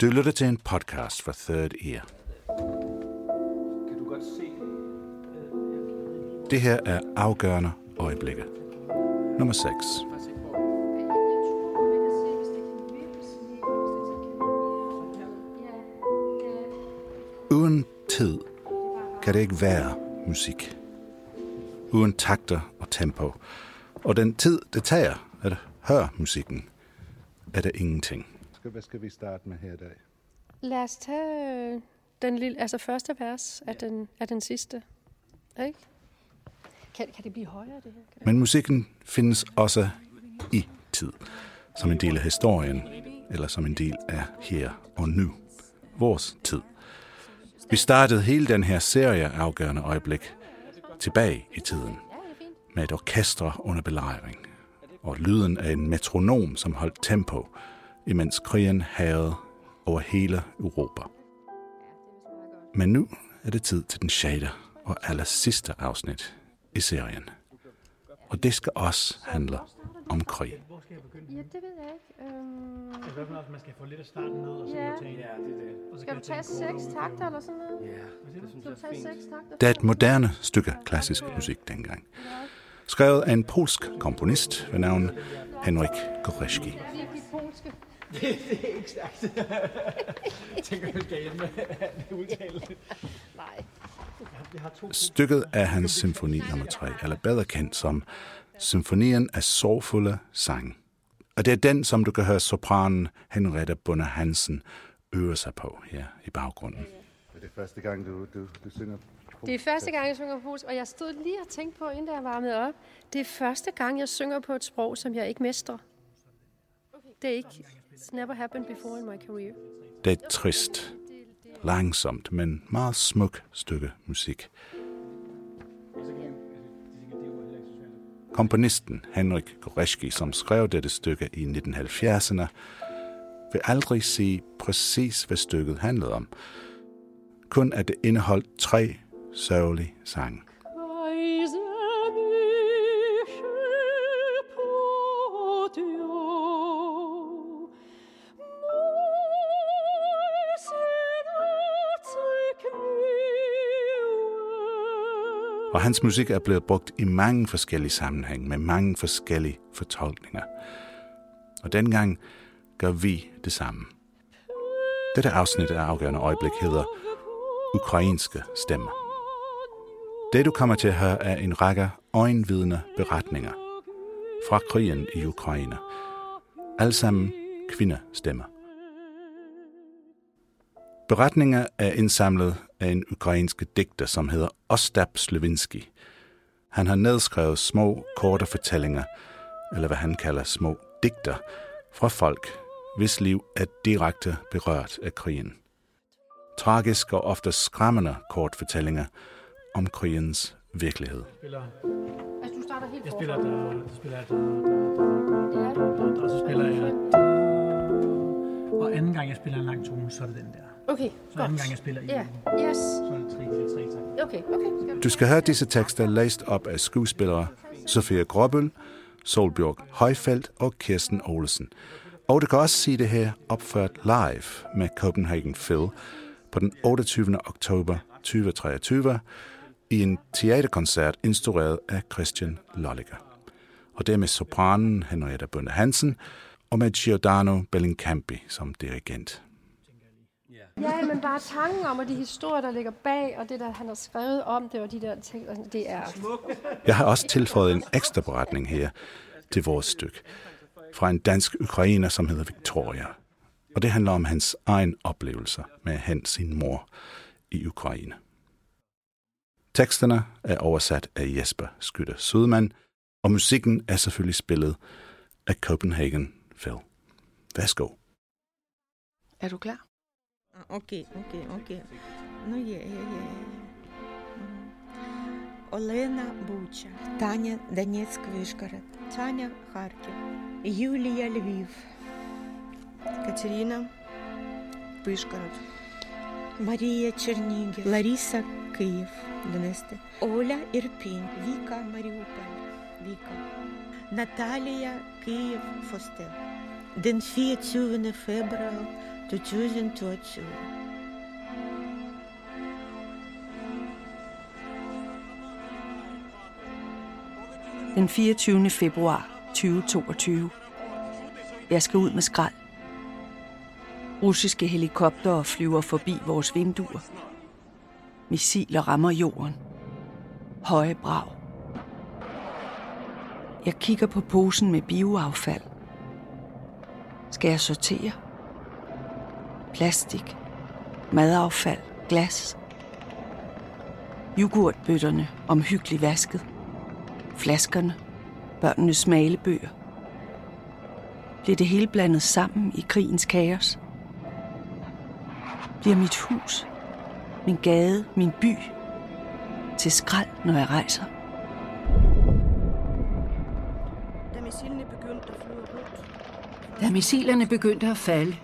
Du lytter til en podcast fra Third Ear. Kan du godt se? Det her er afgørende øjeblikke. Nummer 6. Uden tid kan det ikke være musik. Uden takter og tempo. Og den tid, det tager at høre musikken, er der ingenting. Hvad skal vi starte med her i dag? Lad os tage øh, den lille, altså første vers af den, af den sidste. Ikke? Kan, kan det blive højere, det her? Kan Men musikken findes også i tid, som en del af historien, eller som en del af her og nu, vores tid. Vi startede hele den her serie afgørende øjeblik tilbage i tiden, med et orkestre under belejring, og lyden af en metronom, som holdt tempo, imens krigen havde over hele Europa. Men nu er det tid til den sjette og aller sidste afsnit i serien. Og det skal også handle om krig. Hvor skal jeg begynde? Ja, det ved jeg ikke. Øhm, fald også, at man skal få lidt af starten ned, og så Ja. tage en. Ja, det er det. Og så skal du tage seks takter eller sådan noget? Ja, det synes jeg du er fint. seks takter? Det er et moderne stykke klassisk musik dengang. Skrevet af en polsk komponist ved navn Henrik Goreski. Det er de polske. det er ikke stærkt. jeg tænker, vi skal hjemme med udtale. Nej. Vi har to Stykket er hans symfoni nummer 3, eller bedre kendt som Symfonien af sorgfulde sang. Og det er den, som du kan høre sopranen Henriette Bunde Hansen øve sig på her i baggrunden. Er det første gang, du, du, du synger Det er første gang, jeg synger polsk, og jeg stod lige og tænkte på, inden jeg varmede op. Det er første gang, jeg synger på et sprog, som jeg ikke mestrer. Det er ikke... It's never happened before in my career. Det er et trist, langsomt, men meget smuk stykke musik. Komponisten Henrik Goreski, som skrev dette stykke i 1970'erne, vil aldrig sige præcis, hvad stykket handlede om. Kun at det indeholdt tre sørgelige sange. Og hans musik er blevet brugt i mange forskellige sammenhæng med mange forskellige fortolkninger. Og dengang gør vi det samme. Dette afsnit af afgørende øjeblik hedder Ukrainske stemmer. Det du kommer til at høre er en række øjenvidende beretninger fra krigen i Ukraine. Alle sammen kvindestemmer. Beretninger er indsamlet af en ukrainsk digter, som hedder Ostap Slevinsky. Han har nedskrevet små, korte fortællinger, eller hvad han kalder små digter, fra folk, hvis liv er direkte berørt af krigen. Tragiske og ofte skræmmende kortfortællinger om krigens virkelighed. spiller. Altså, du starter helt Jeg spiller der, så spiller jeg der, der, der, der, der, der, og så spiller jeg der. Og anden gang jeg spiller en lang tone, så er det den der. Okay, Så anden godt. gang jeg spiller i, Ja, yes. så er det tre, det er tre takter. Okay, okay. Du skal høre disse tekster læst op af skuespillere Sofia Gråbøl, Solbjørg Højfeldt og Kirsten Olesen. Og du kan også se det her opført live med Copenhagen Phil på den 28. oktober 2023 i en teaterkoncert instrueret af Christian Lolliger. Og det er med sopranen Henrietta Bunde Hansen og med Giordano Bellincampi som dirigent. Ja, men bare tanken om, og de historier, der ligger bag, og det, der han har skrevet om det, og de der ting, det er... Jeg har også tilføjet en ekstra beretning her til vores stykke fra en dansk ukrainer, som hedder Victoria. Og det handler om hans egen oplevelser med at hente sin mor i Ukraine. Teksterne er oversat af Jesper Skytte Sødman, og musikken er selvfølgelig spillet af Copenhagen Phil. Værsgo. Er du klar? Окей, окей, окей. Ну є, є, є. Олена Буча, Таня Донецьк Вишгород, Таня Харків, Юлія Львів, Катерина, Вишгород, Марія Чернігів, Лариса Київ, донести, Оля Ірпінь, Віка Маріуполь, Віка, Наталія Київ Фостер, Den 24. to 2022. Den 24. februar 2022. Jeg skal ud med skrald. Russiske helikoptere flyver forbi vores vinduer. Missiler rammer jorden. Høje brag. Jeg kigger på posen med bioaffald. Skal jeg sortere? Plastik, madaffald, glas. Yoghurtbøtterne omhyggeligt vasket. Flaskerne, børnenes malebøger. Bliver det hele blandet sammen i krigens kaos? Bliver mit hus, min gade, min by til skrald, når jeg rejser? Da missilerne begyndte at falde,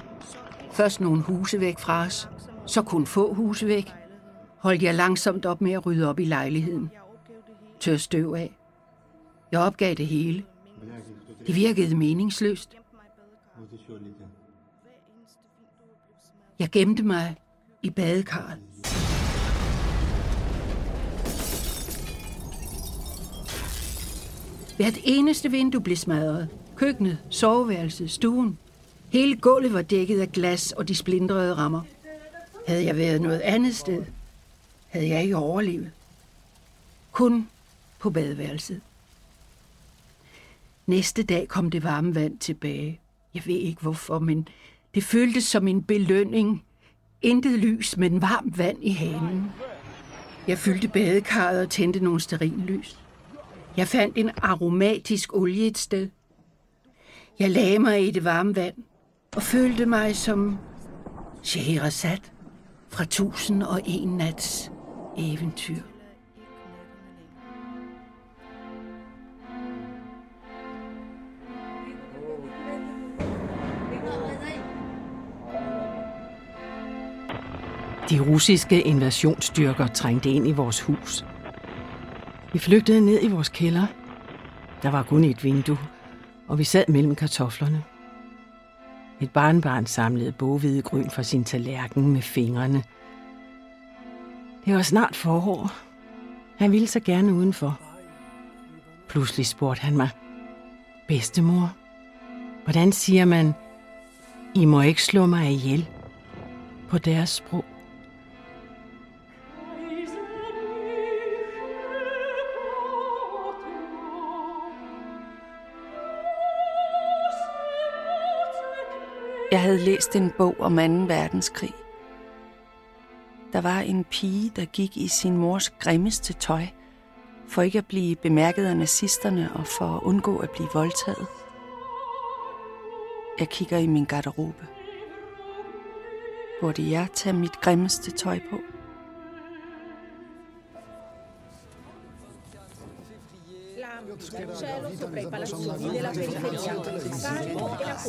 først nogle huse væk fra os, så kun få huse væk, holdt jeg langsomt op med at rydde op i lejligheden. Tør støv af. Jeg opgav det hele. Det virkede meningsløst. Jeg gemte mig i badekarret. Hvert eneste vindue blev smadret. Køkkenet, soveværelset, stuen. Hele gulvet var dækket af glas og de splindrede rammer. Havde jeg været noget andet sted, havde jeg ikke overlevet. Kun på badeværelset. Næste dag kom det varme vand tilbage. Jeg ved ikke hvorfor, men det føltes som en belønning. Intet lys, men varmt vand i hanen. Jeg fyldte badekarret og tændte nogle lys. Jeg fandt en aromatisk olie et sted. Jeg lagde mig i det varme vand og følte mig som Scheherazade fra 1001 nats eventyr. De russiske invasionsstyrker trængte ind i vores hus. Vi flygtede ned i vores kælder. Der var kun et vindue, og vi sad mellem kartoflerne. Et barnbarn samlede boghvide grøn fra sin tallerken med fingrene. Det var snart forår. Han ville så gerne udenfor. Pludselig spurgte han mig, Bedstemor, hvordan siger man, I må ikke slå mig ihjel på deres sprog? Læst en bog om 2. verdenskrig. Der var en pige, der gik i sin mors grimmeste tøj, for ikke at blive bemærket af nazisterne og for at undgå at blive voldtaget. Jeg kigger i min garderobe. Burde jeg tage mit grimmeste tøj på? cielo As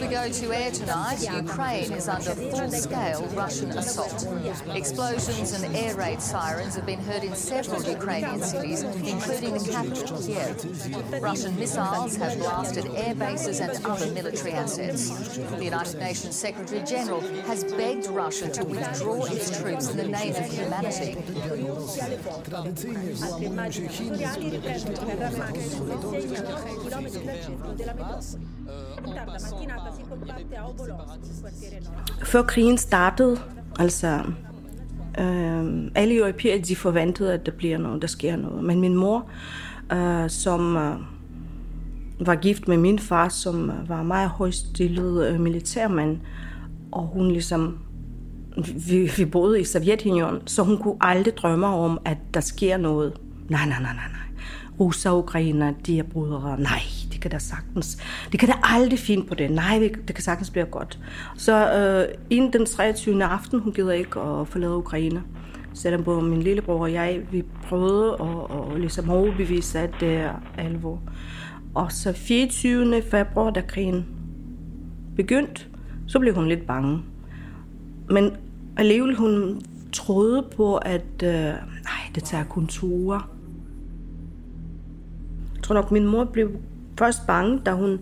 we go to air tonight, Ukraine is under full-scale Russian assault. Explosions and air raid sirens have been heard in several Ukrainian cities, including the capital, Kiev. Russian missiles have blasted air bases and other military assets. The United Nations Secretary General has begged Russia to withdraw its troops in the name of humanity. Riprendono terra macchina a 6 km dal centro della metropoli. In tarda mattinata si combatte a Obolonsk, quartiere nord. Før krigen startede, altså øh, alle europæere, de forventede, at der bliver noget, der sker noget. Men min mor, øh, som øh, var gift med min far, som øh, var meget højstillet øh, militærmand, og hun ligesom, vi, vi boede i Sovjetunionen, så hun kunne aldrig drømme om, at der sker noget. Nej, nej, nej, nej, nej. Russer og Ukrainer, de er brødre. Nej, det kan da sagtens. Det kan da aldrig finde på det. Nej, det kan sagtens blive godt. Så øh, inden den 23. aften, hun gider ikke at forlade Ukraine. Selvom både min lillebror og jeg, vi prøvede at, at ligesom overbevise, at det er alvor. Og så 24. februar, da krigen begyndte, så blev hun lidt bange. Men alligevel hun troede på, at øh, nej, det tager kun to uger. Tror nok, min mor blev først bange, da hun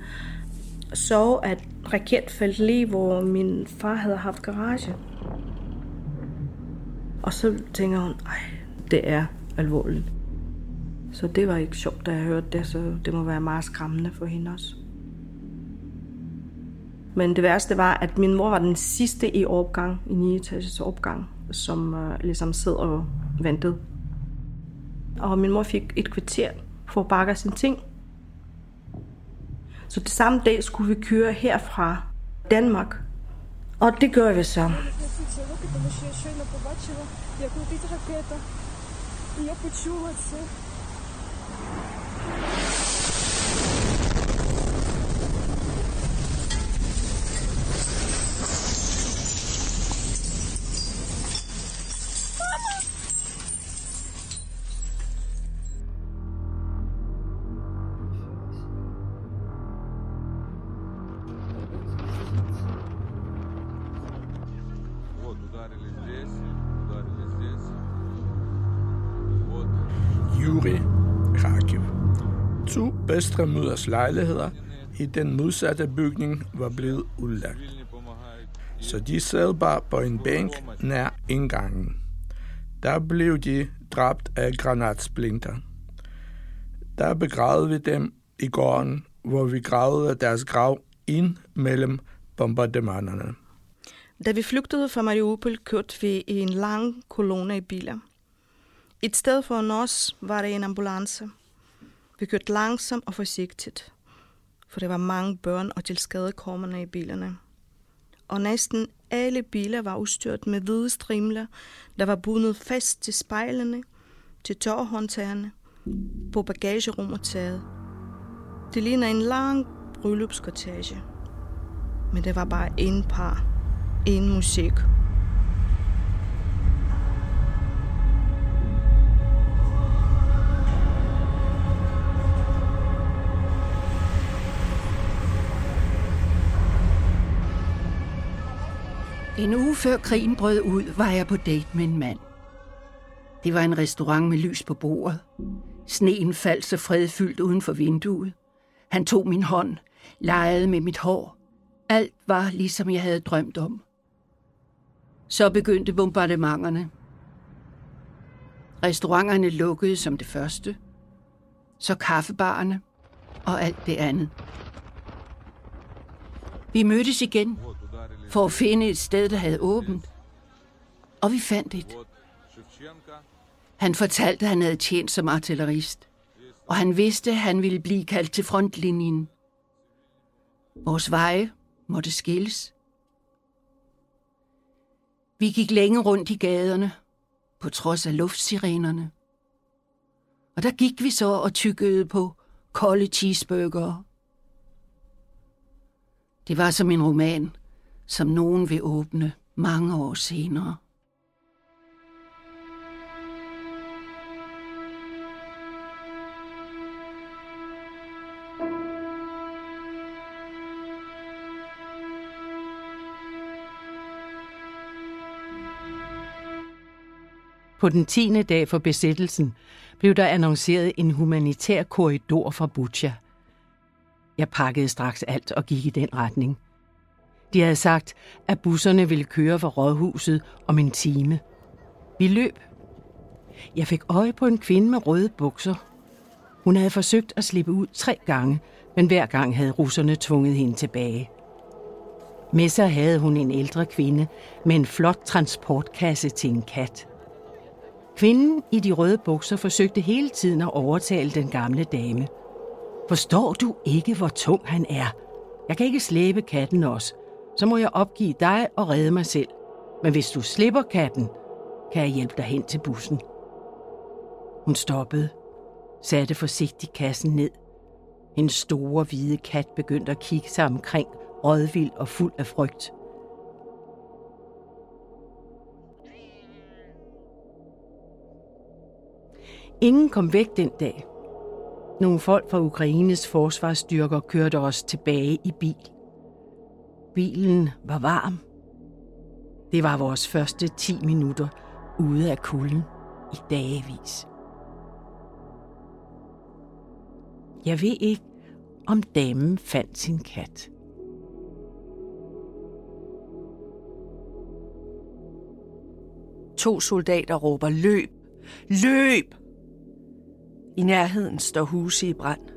så, at raket faldt lige, hvor min far havde haft garage. Og så tænker hun, ej, det er alvorligt. Så det var ikke sjovt, da jeg hørte det, så det må være meget skræmmende for hende også. Men det værste var, at min mor var den sidste i opgang, i 9 etages opgang, som uh, ligesom sad og ventede. Og min mor fik et kvarter får Bakker sin ting. Så det samme dag skulle vi køre herfra Danmark. Og det gør vi så. Jeg kunne ikke have det. Jeg To bedstemøders lejligheder i den modsatte bygning var blevet udlagt. Så de sad bare på en bænk nær indgangen. Der blev de dræbt af granatsplinter. Der begravede vi dem i gården, hvor vi gravede deres grav ind mellem bombardementerne. Da vi flygtede fra Mariupol, kørte vi i en lang kolonne i biler. Et sted for os var der en ambulance. Vi kørte langsomt og forsigtigt, for der var mange børn og tilskadekommende i bilerne. Og næsten alle biler var udstyret med hvide strimler, der var bundet fast til spejlene, til tårhåndtagerne, på bagagerum og taget. Det ligner en lang bryllupskortage. Men det var bare en par, en musik. En uge før krigen brød ud, var jeg på date med en mand. Det var en restaurant med lys på bordet. Sneen faldt så fredfyldt uden for vinduet. Han tog min hånd, legede med mit hår. Alt var ligesom jeg havde drømt om. Så begyndte bombardementerne. Restauranterne lukkede som det første. Så kaffebarerne og alt det andet. Vi mødtes igen for at finde et sted, der havde åbent. Og vi fandt et. Han fortalte, at han havde tjent som artillerist. Og han vidste, at han ville blive kaldt til frontlinjen. Vores veje måtte skilles. Vi gik længe rundt i gaderne, på trods af luftsirenerne. Og der gik vi så og tykkede på kolde cheeseburgere. Det var som en roman, som nogen vil åbne mange år senere. På den 10. dag for besættelsen blev der annonceret en humanitær korridor fra Butcha. Jeg pakkede straks alt og gik i den retning. De havde sagt, at busserne ville køre fra rådhuset om en time. Vi løb. Jeg fik øje på en kvinde med røde bukser. Hun havde forsøgt at slippe ud tre gange, men hver gang havde russerne tvunget hende tilbage. Med sig havde hun en ældre kvinde med en flot transportkasse til en kat. Kvinden i de røde bukser forsøgte hele tiden at overtale den gamle dame. Forstår du ikke, hvor tung han er? Jeg kan ikke slæbe katten også. Så må jeg opgive dig og redde mig selv. Men hvis du slipper katten, kan jeg hjælpe dig hen til bussen. Hun stoppede, satte forsigtigt kassen ned. En store hvide kat begyndte at kigge sig omkring, rådvild og fuld af frygt. Ingen kom væk den dag. Nogle folk fra Ukraines forsvarsstyrker kørte os tilbage i bil. Bilen var varm. Det var vores første 10 minutter ude af kulden i dagevis. Jeg ved ikke, om damen fandt sin kat. To soldater råber løb, løb! I nærheden står huse i brand.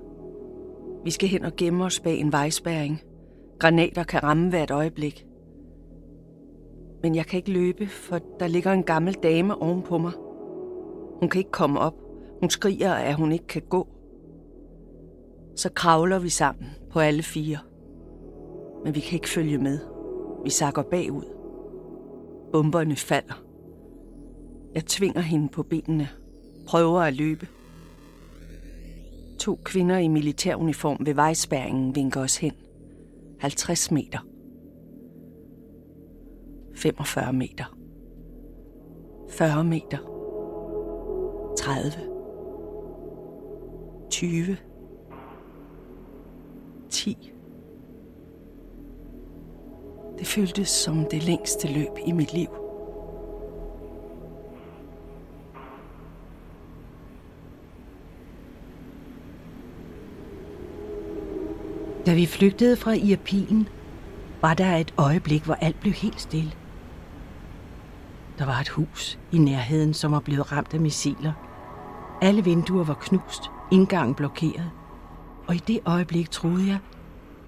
Vi skal hen og gemme os bag en vejspæring. Granater kan ramme hvert øjeblik. Men jeg kan ikke løbe, for der ligger en gammel dame ovenpå mig. Hun kan ikke komme op. Hun skriger, at hun ikke kan gå. Så kravler vi sammen på alle fire. Men vi kan ikke følge med. Vi sakker bagud. Bomberne falder. Jeg tvinger hende på benene. Prøver at løbe. To kvinder i militæruniform ved vejspæringen vinker os hen. 50 meter. 45 meter. 40 meter. 30. 20. 10. Det føltes som det længste løb i mit liv. Da vi flygtede fra Irpin, var der et øjeblik, hvor alt blev helt stille. Der var et hus i nærheden, som var blevet ramt af missiler. Alle vinduer var knust, indgangen blokeret. Og i det øjeblik troede jeg,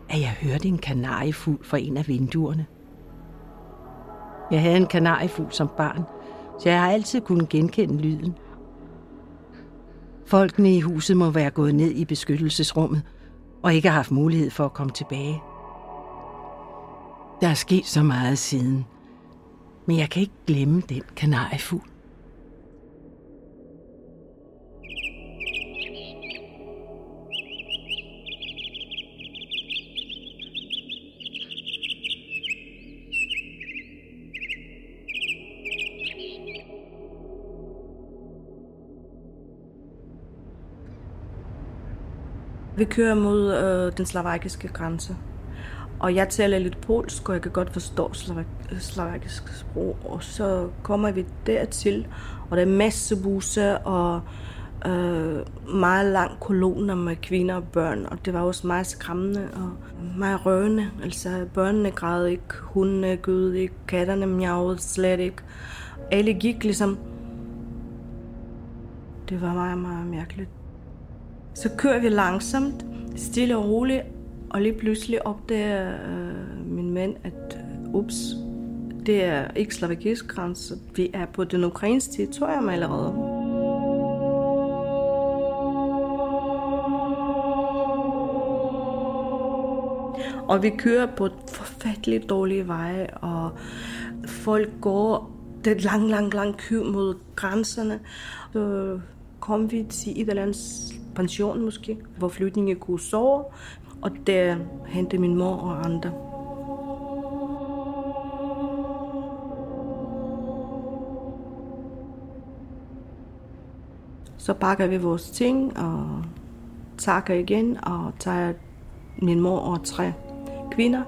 at jeg hørte en kanariefugl fra en af vinduerne. Jeg havde en kanariefugl som barn, så jeg har altid kunnet genkende lyden. Folkene i huset må være gået ned i beskyttelsesrummet og ikke har haft mulighed for at komme tilbage. Der er sket så meget siden, men jeg kan ikke glemme den kanariefugl. Vi kører mod øh, den slovakiske grænse. Og jeg taler lidt polsk, og jeg kan godt forstå slovak- slovakisk sprog. Og så kommer vi dertil, og der er masse busser og øh, meget lang koloner med kvinder og børn. Og det var også meget skræmmende og meget rørende. Altså børnene græd ikke, hundene gød ikke, katterne miavede slet ikke. Alle gik ligesom. Det var meget, meget mærkeligt. Så kører vi langsomt, stille og roligt, og lige pludselig opdager øh, min mand, at øh, ups, det er ikke slovakisk grænse. Vi er på den ukrainske territorium allerede. Og vi kører på forfærdeligt dårlige veje, og folk går det lang, lang, lang kø mod grænserne. Så kom vi til et eller andet pension måske, hvor flygtninge kunne sove, og der hentede min mor og andre. Så pakker vi vores ting og takker igen og tager min mor og tre kvinder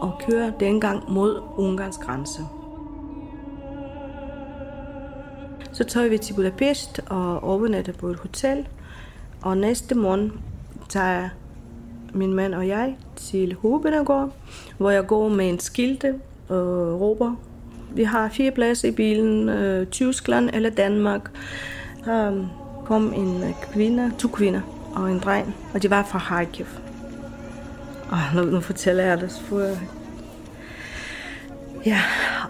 og kører dengang mod Ungarns grænse. Så tager vi til Budapest og overnatter på et hotel. Og næste morgen tager min mand og jeg til Hovedbanegård, hvor jeg går med en skilte og råber. Vi har fire pladser i bilen, øh, Tyskland eller Danmark. Der um, kom en øh, kvinde, to kvinder og en dreng, og de var fra Kharkiv. Og nu, nu fortæller jeg det, for Ja,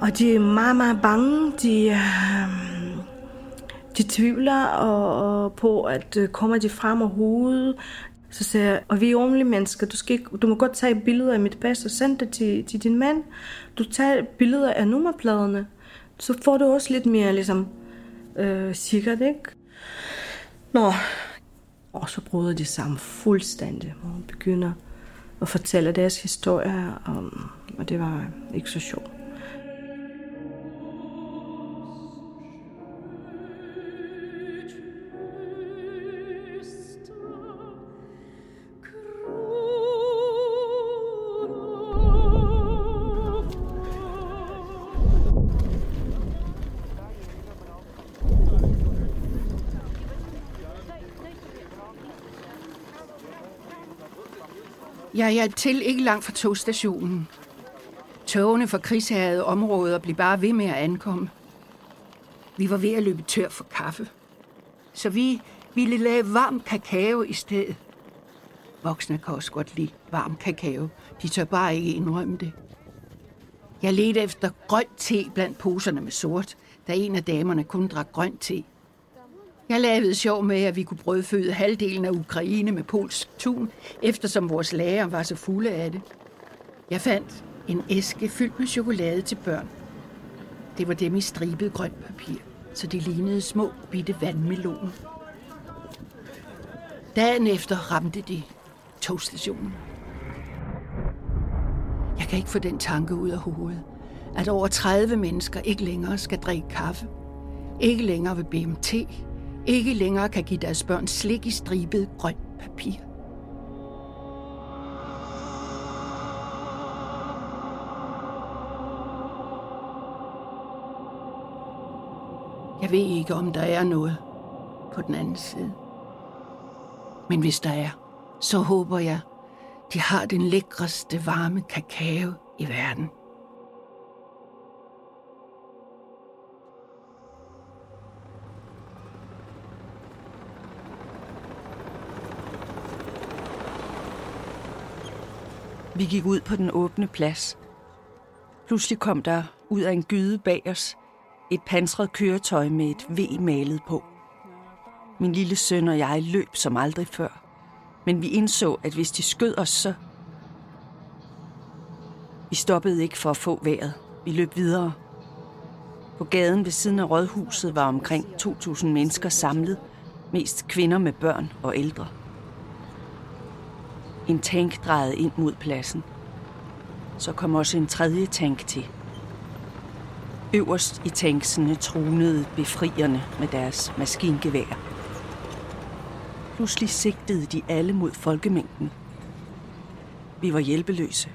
og de er meget, meget bange. De, øh, de tvivler og, og på, at øh, kommer de frem af hovedet. Så siger jeg, og vi er ordentlige mennesker, du, skal ikke, du må godt tage billeder af mit pas og sende det til, til din mand. Du tager billeder af nummerpladerne, så får du også lidt mere ligesom, øh, sikkert, ikke? Nå, og så bryder de sammen fuldstændig, og begynder at fortælle deres historie, om, og det var ikke så sjovt. Jeg hjalp til ikke langt fra togstationen. Togene fra krigshærede områder blev bare ved med at ankomme. Vi var ved at løbe tør for kaffe. Så vi ville lave varm kakao i stedet. Voksne kan også godt lide varm kakao. De tør bare ikke indrømme det. Jeg ledte efter grønt te blandt poserne med sort, da en af damerne kun drak grønt te. Jeg lavede sjov med, at vi kunne brødføde halvdelen af Ukraine med polsk tun, eftersom vores lager var så fulde af det. Jeg fandt en æske fyldt med chokolade til børn. Det var dem i stribet grønt papir, så de lignede små bitte vandmeloner. Dagen efter ramte de togstationen. Jeg kan ikke få den tanke ud af hovedet, at over 30 mennesker ikke længere skal drikke kaffe, ikke længere vil BMT, ikke længere kan give deres børn slik i stribet grønt papir. Jeg ved ikke, om der er noget på den anden side. Men hvis der er, så håber jeg, de har den lækreste varme kakao i verden. Vi gik ud på den åbne plads. Pludselig kom der ud af en gyde bag os et pansret køretøj med et V malet på. Min lille søn og jeg løb som aldrig før. Men vi indså, at hvis de skød os, så... Vi stoppede ikke for at få vejret. Vi løb videre. På gaden ved siden af rådhuset var omkring 2.000 mennesker samlet. Mest kvinder med børn og ældre. En tank drejede ind mod pladsen. Så kom også en tredje tank til. Øverst i tanksene tronede befrierne med deres maskingevær. Pludselig sigtede de alle mod folkemængden. Vi var hjælpeløse,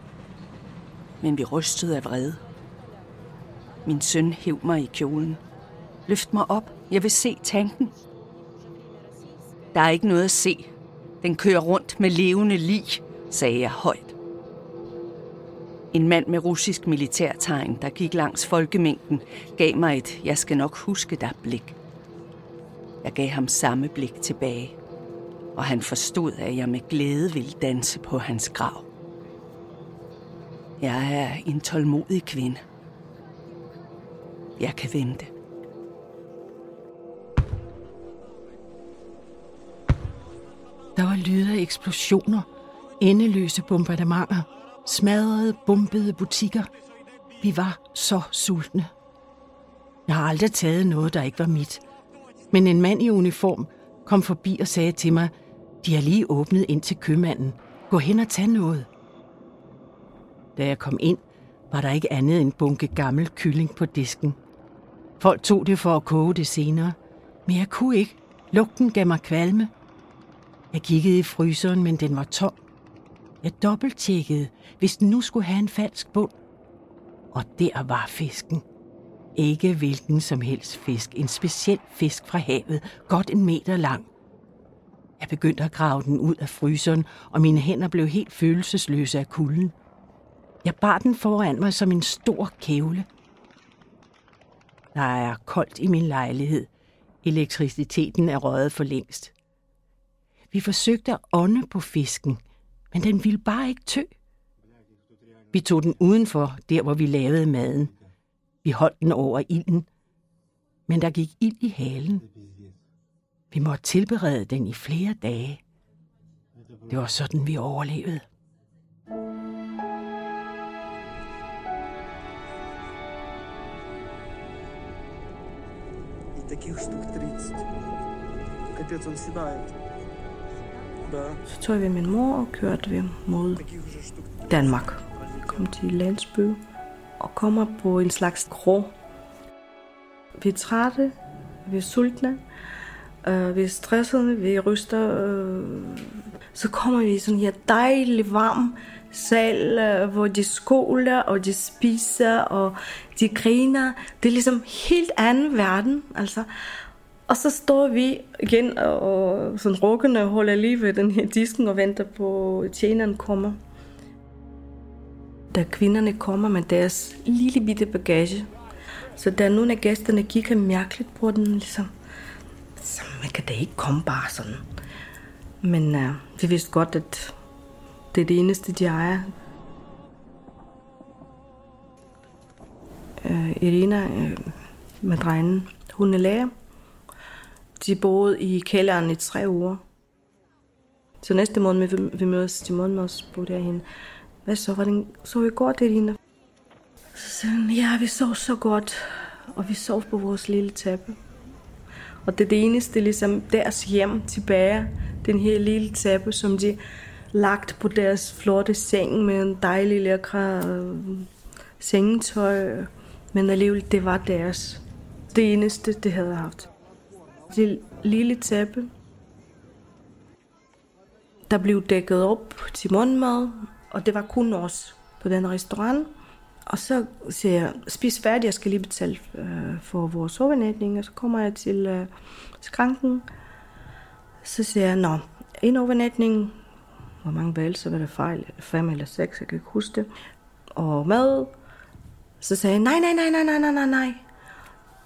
men vi rystede af vrede. Min søn hæv mig i kjolen. Løft mig op, jeg vil se tanken. Der er ikke noget at se. Den kører rundt med levende lig, sagde jeg højt. En mand med russisk militærtegn, der gik langs folkemængden, gav mig et jeg skal nok huske dig blik. Jeg gav ham samme blik tilbage, og han forstod, at jeg med glæde ville danse på hans grav. Jeg er en tålmodig kvinde. Jeg kan vente. Der var lyde af eksplosioner, endeløse bombardementer, smadrede, bombede butikker. Vi var så sultne. Jeg har aldrig taget noget, der ikke var mit. Men en mand i uniform kom forbi og sagde til mig, de har lige åbnet ind til købmanden. Gå hen og tag noget. Da jeg kom ind, var der ikke andet end bunke gammel kylling på disken. Folk tog det for at koge det senere, men jeg kunne ikke. Lugten gav mig kvalme. Jeg kiggede i fryseren, men den var tom. Jeg dobbelttjekkede, hvis den nu skulle have en falsk bund. Og der var fisken. Ikke hvilken som helst fisk. En speciel fisk fra havet, godt en meter lang. Jeg begyndte at grave den ud af fryseren, og mine hænder blev helt følelsesløse af kulden. Jeg bar den foran mig som en stor kævle. Der er koldt i min lejlighed. Elektriciteten er røget for længst. Vi forsøgte at ånde på fisken, men den ville bare ikke tø. Vi tog den udenfor, der hvor vi lavede maden. Vi holdt den over ilden, men der gik ild i halen. Vi måtte tilberede den i flere dage. Det var sådan, vi overlevede. И таких штук 30. Капец, он седает. Så tog vi min mor og kørte vi mod Danmark. Kom til landsby og kommer på en slags krog. Vi er trætte, vi er sultne, øh, vi er stressede, vi ryster. Øh, så kommer vi i sådan her dejlig varm sal, øh, hvor de skoler, og de spiser, og de griner. Det er ligesom helt anden verden, altså. Og så står vi igen og sådan rukkende holder lige ved den her disken og venter på, at tjeneren kommer. da kvinderne kommer med deres lille bitte bagage. Så da nogle af gæsterne kigger mærkeligt på den, ligesom, så man kan da ikke komme bare sådan. Men øh, uh, vi vidste godt, at det er det eneste, de ejer. Uh, Irina uh, med drengen, hun er lærer. De boede i kælderen i tre uger. Så næste måned, vi, vi mødes til måned og bo derhen. Hvad så? Hvordan så vi godt, Irina? Så sagde hun, ja, vi sov så godt. Og vi sov på vores lille tæppe. Og det er det eneste, ligesom deres hjem tilbage. Den her lille tæppe, som de lagt på deres flotte seng med en dejlig lækre øh, sengetøj. Men alligevel, det var deres. Det eneste, det havde haft det lille tæppe, der blev dækket op til morgenmad, og det var kun os på den restaurant. Og så siger jeg, spis færdig, jeg skal lige betale øh, for vores overnatning. Og så kommer jeg til øh, skranken, så siger jeg, nå, en overnatning, hvor mange værelser var det fejl, fem eller seks, jeg kan ikke huske det, og mad. Så sagde jeg, nej, nej, nej, nej, nej, nej, nej,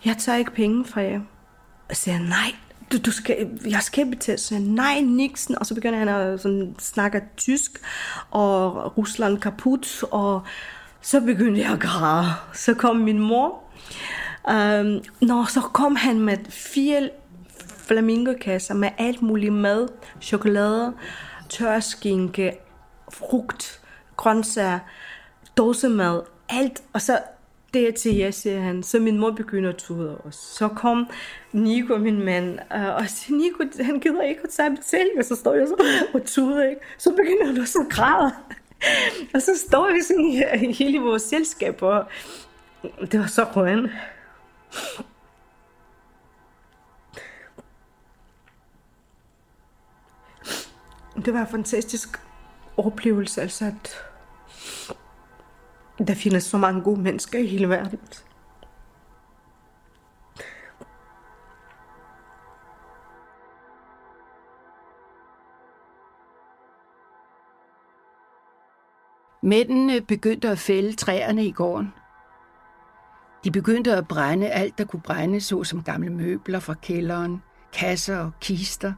jeg tager ikke penge fra jer. Og siger nej, du, du skal, jeg skal betale. Så jeg, nej, Nixon. Og så begynder han at sådan, snakke tysk, og Rusland kaput, og så begyndte jeg at græde. Så kom min mor. Øhm, når så kom han med fire flamingokasser med alt muligt mad, chokolade, tørskinke, frugt, grøntsager, dåsemad, alt. Og så det til jeg, siger han. Så min mor begynder at tude os. Så kom Nico, min mand, øh, og siger, Nico, han gider ikke at tage betaling. Og så står jeg så og tuder, ikke? Så begynder han også at græde. Og så står vi sådan i hele vores selskab, og det var så røn. Det var en fantastisk oplevelse, altså at der findes så mange gode mennesker i hele verden. Mændene begyndte at fælde træerne i gården. De begyndte at brænde alt, der kunne brænde, såsom gamle møbler fra kælderen, kasser og kister.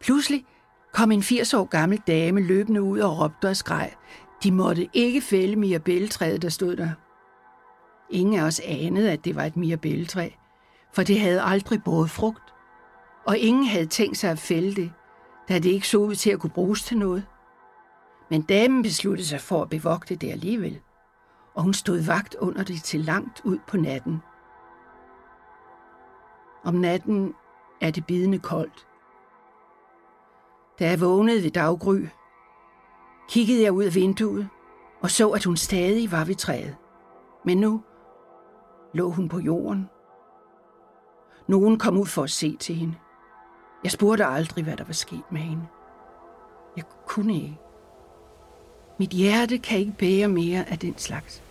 Pludselig kom en 80 år gammel dame løbende ud og råbte og skreg. De måtte ikke fælde mirabelletræet, der stod der. Ingen af os anede, at det var et mirabelletræ, for det havde aldrig båret frugt. Og ingen havde tænkt sig at fælde det, da det ikke så ud til at kunne bruges til noget. Men damen besluttede sig for at bevogte det alligevel, og hun stod vagt under det til langt ud på natten. Om natten er det bidende koldt. Da jeg vågnede ved daggry, kiggede jeg ud af vinduet og så, at hun stadig var ved træet. Men nu lå hun på jorden. Nogen kom ud for at se til hende. Jeg spurgte aldrig, hvad der var sket med hende. Jeg kunne ikke. Mit hjerte kan ikke bære mere af den slags.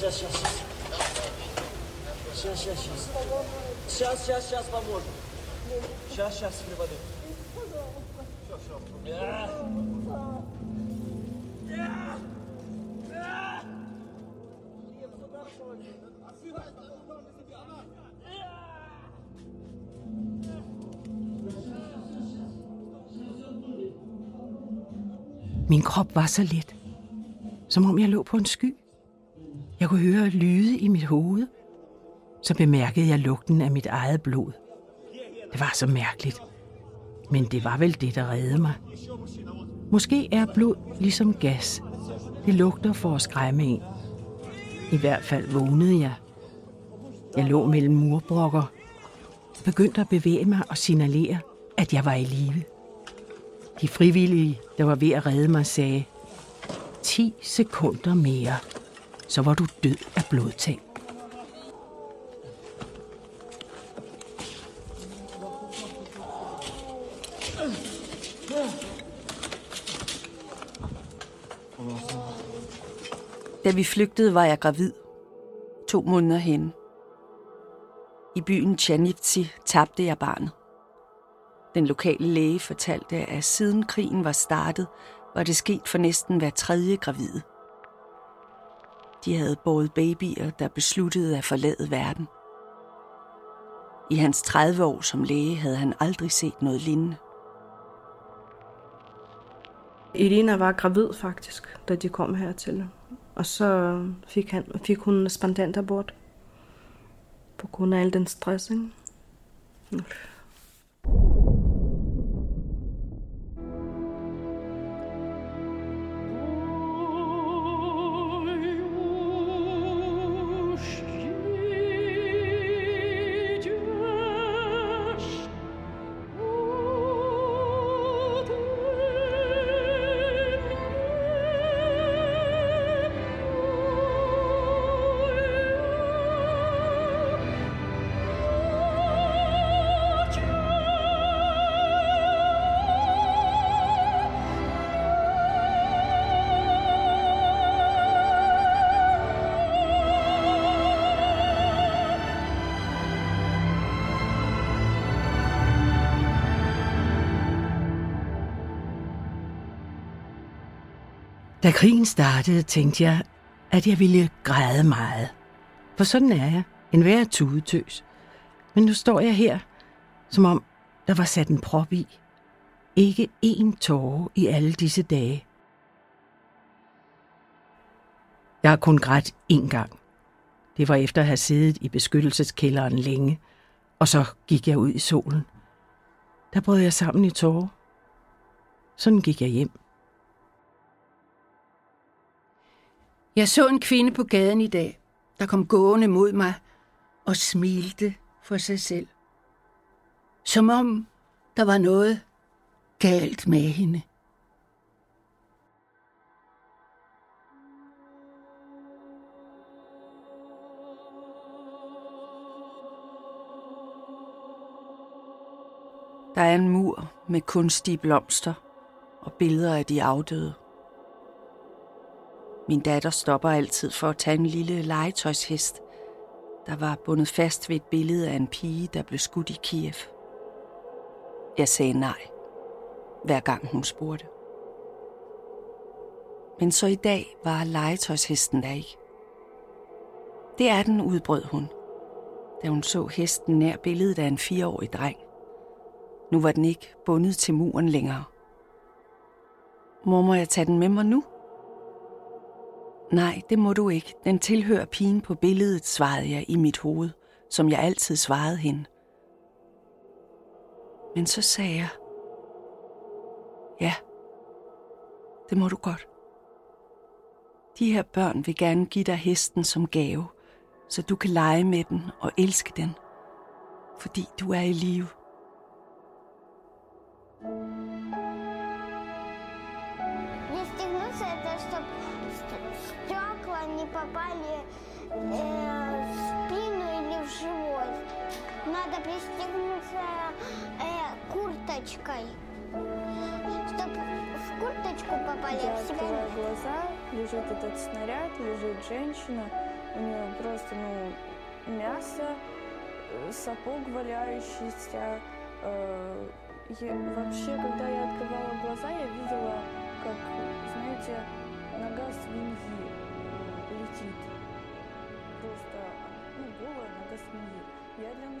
Сейчас, сейчас, сейчас. Сейчас, сейчас, сейчас. Сейчас, сейчас, сейчас поможем. Сейчас, сейчас, припаду. Min krop var så let, som om jeg lå på en sky. Jeg kunne høre lyde i mit hoved. Så bemærkede jeg lugten af mit eget blod. Det var så mærkeligt. Men det var vel det, der reddede mig. Måske er blod ligesom gas. Det lugter for at skræmme en. I hvert fald vågnede jeg. Jeg lå mellem murbrokker begyndte at bevæge mig og signalere, at jeg var i live. De frivillige, der var ved at redde mig, sagde, 10 sekunder mere, så var du død af blodtag. Da vi flygtede, var jeg gravid. To måneder henne. I byen Chanipti tabte jeg barnet. Den lokale læge fortalte, at siden krigen var startet, var det sket for næsten hver tredje gravide. De havde båret babyer, der besluttede at forlade verden. I hans 30 år som læge havde han aldrig set noget lignende. Irina var gravid faktisk, da de kom hertil. Og så fik, han, fik hun spandant abort. På grund af al den stress, ikke? Da krigen startede, tænkte jeg, at jeg ville græde meget. For sådan er jeg, en værre tudetøs. Men nu står jeg her, som om der var sat en prop i. Ikke én tåre i alle disse dage. Jeg har kun grædt én gang. Det var efter at have siddet i beskyttelseskælderen længe, og så gik jeg ud i solen. Der brød jeg sammen i tårer. Sådan gik jeg hjem. Jeg så en kvinde på gaden i dag, der kom gående mod mig og smilte for sig selv. Som om der var noget galt med hende. Der er en mur med kunstige blomster og billeder af de afdøde. Min datter stopper altid for at tage en lille legetøjshest, der var bundet fast ved et billede af en pige, der blev skudt i Kiev. Jeg sagde nej, hver gang hun spurgte. Men så i dag var legetøjshesten der ikke. Det er den, udbrød hun, da hun så hesten nær billedet af en fireårig dreng. Nu var den ikke bundet til muren længere. Mor, må jeg tage den med mig nu? Nej, det må du ikke. Den tilhører pigen på billedet, svarede jeg i mit hoved, som jeg altid svarede hende. Men så sagde jeg, ja, det må du godt. De her børn vil gerne give dig hesten som gave, så du kan lege med den og elske den, fordi du er i live. Э, курточкой, чтобы в курточку попали Я в глаза, лежит этот снаряд, лежит женщина, у нее просто, ну, мясо, э, сапог валяющийся. э, я- вообще, когда я открывала глаза, я видела, как, знаете, нога свиньи летит.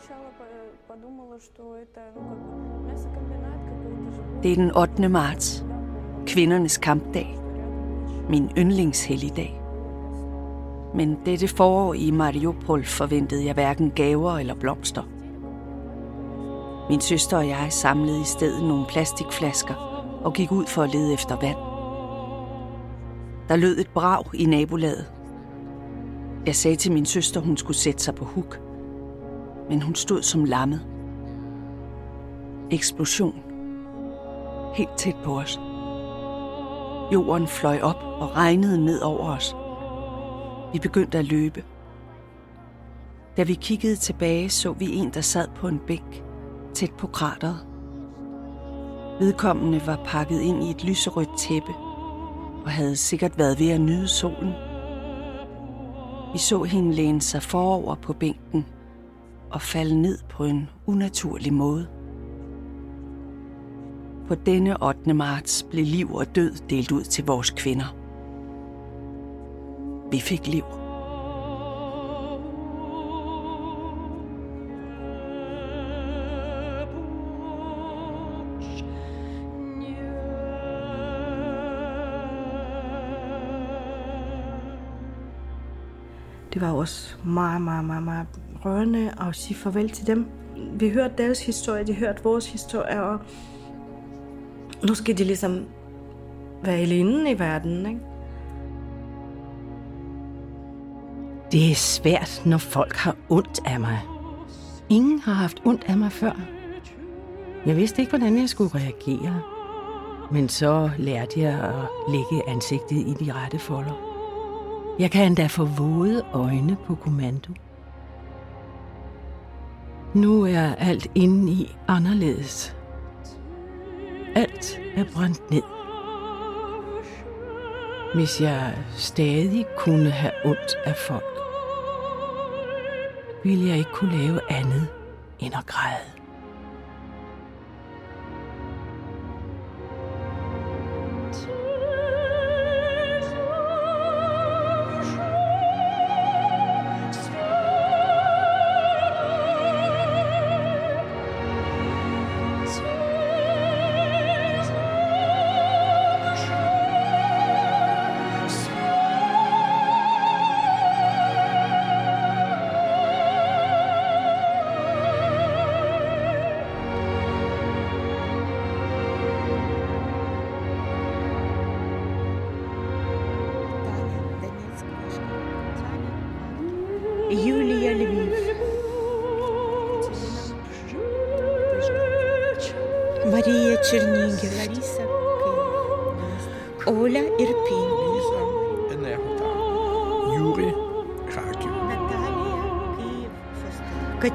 Я для начала по- подумала, что это, ну, как бы мясокомбинат какой-то животный. Det er den 8. marts, kvindernes kampdag, min yndlingshelligdag. Men dette forår i Mariupol forventede jeg hverken gaver eller blomster. Min søster og jeg samlede i stedet nogle plastikflasker og gik ud for at lede efter vand. Der lød et brag i nabolaget. Jeg sagde til min søster, hun skulle sætte sig på huk. Men hun stod som lammet. Eksplosion. Helt tæt på os. Jorden fløj op og regnede ned over os. Vi begyndte at løbe. Da vi kiggede tilbage, så vi en, der sad på en bænk tæt på krateret. Vedkommende var pakket ind i et lyserødt tæppe og havde sikkert været ved at nyde solen. Vi så hende læne sig forover på bænken og falde ned på en unaturlig måde. På denne 8. marts blev liv og død delt ud til vores kvinder. Vi fik liv. Det var også meget, meget, meget, meget rørende at sige farvel til dem. Vi hørte deres historie, de hørte vores historie, og nu skal de ligesom være alene i verden, ikke? Det er svært, når folk har ondt af mig. Ingen har haft ondt af mig før. Jeg vidste ikke, hvordan jeg skulle reagere. Men så lærte jeg at lægge ansigtet i de rette folder. Jeg kan endda få våde øjne på kommando. Nu er alt inde i anderledes. Alt er brændt ned. Hvis jeg stadig kunne have ondt af folk, ville jeg ikke kunne lave andet end at græde.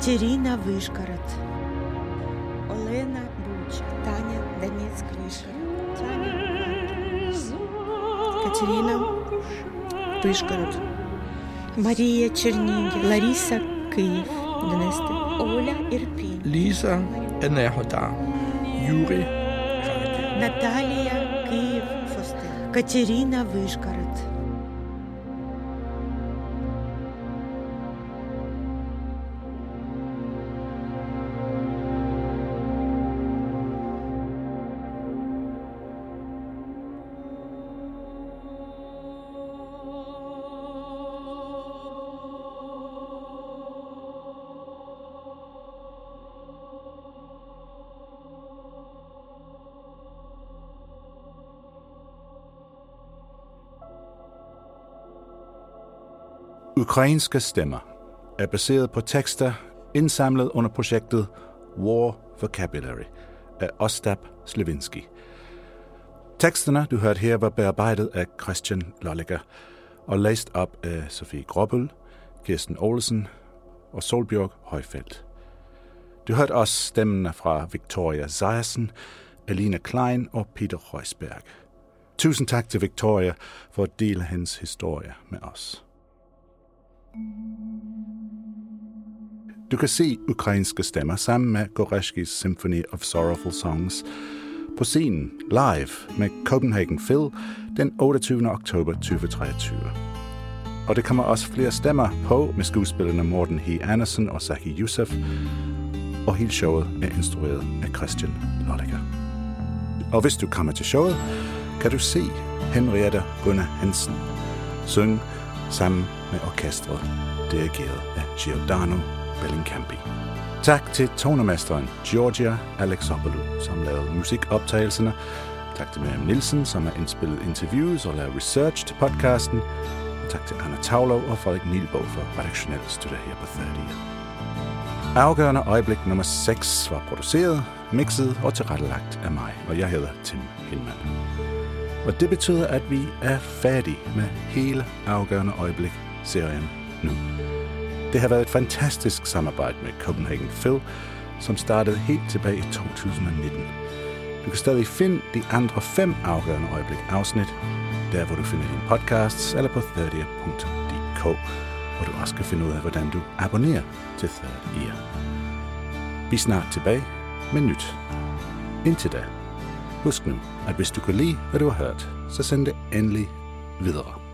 Катерина Вишгород. Олена Буча. Таня Донецьк Вишгород. Таня Катерина Вишгород. Марія Чернігів. Лариса Київ. Донести. Оля Ірпінь. Lisa Енергота. Юрій Наталія Київ. Фостин. Катерина Вишгород. Ukrainske stemmer er baseret på tekster indsamlet under projektet War Vocabulary af Ostap Slevinsky. Teksterne, du hørte her, var bearbejdet af Christian Lolliger og læst op af Sofie Grobbel, Kirsten Olsen og Solbjørg Højfeldt. Du hørte også stemmene fra Victoria Sejersen, Alina Klein og Peter Reusberg. Tusind tak til Victoria for at dele hendes historie med os. Du kan se ukrainske stemmer sammen med Goreshkis Symphony of Sorrowful Songs på scenen live med Copenhagen Phil den 28. oktober 2023. Og det kommer også flere stemmer på med skuespillerne Morten H. Andersen og Saki Youssef, og hele showet er instrueret af Christian Lolliger. Og hvis du kommer til showet, kan du se Henriette Gunnar Hansen synge sammen med orkestret, dirigeret af Giordano Bellincampi. Tak til tonemesteren Georgia Alexopoulou, som lavede musikoptagelserne. Tak til Miriam Nielsen, som har indspillet interviews og lavet research til podcasten. Og tak til Anna Tavlov og Frederik Nielbo for redaktionel støtte her på 30. Afgørende øjeblik nummer 6 var produceret, mixet og tilrettelagt af mig, og jeg hedder Tim Hindman. Og det betyder, at vi er færdige med hele afgørende serien nu. Det har været et fantastisk samarbejde med Copenhagen Phil, som startede helt tilbage i 2019. Du kan stadig finde de andre fem afgørende øjeblik afsnit, der hvor du finder dine podcasts, eller på 30.dk. hvor du også kan finde ud af, hvordan du abonnerer til Third Ear. Vi er snart tilbage med nyt. Indtil da, husk nu, at hvis du kan lide, hvad du har hørt, så send det endelig videre.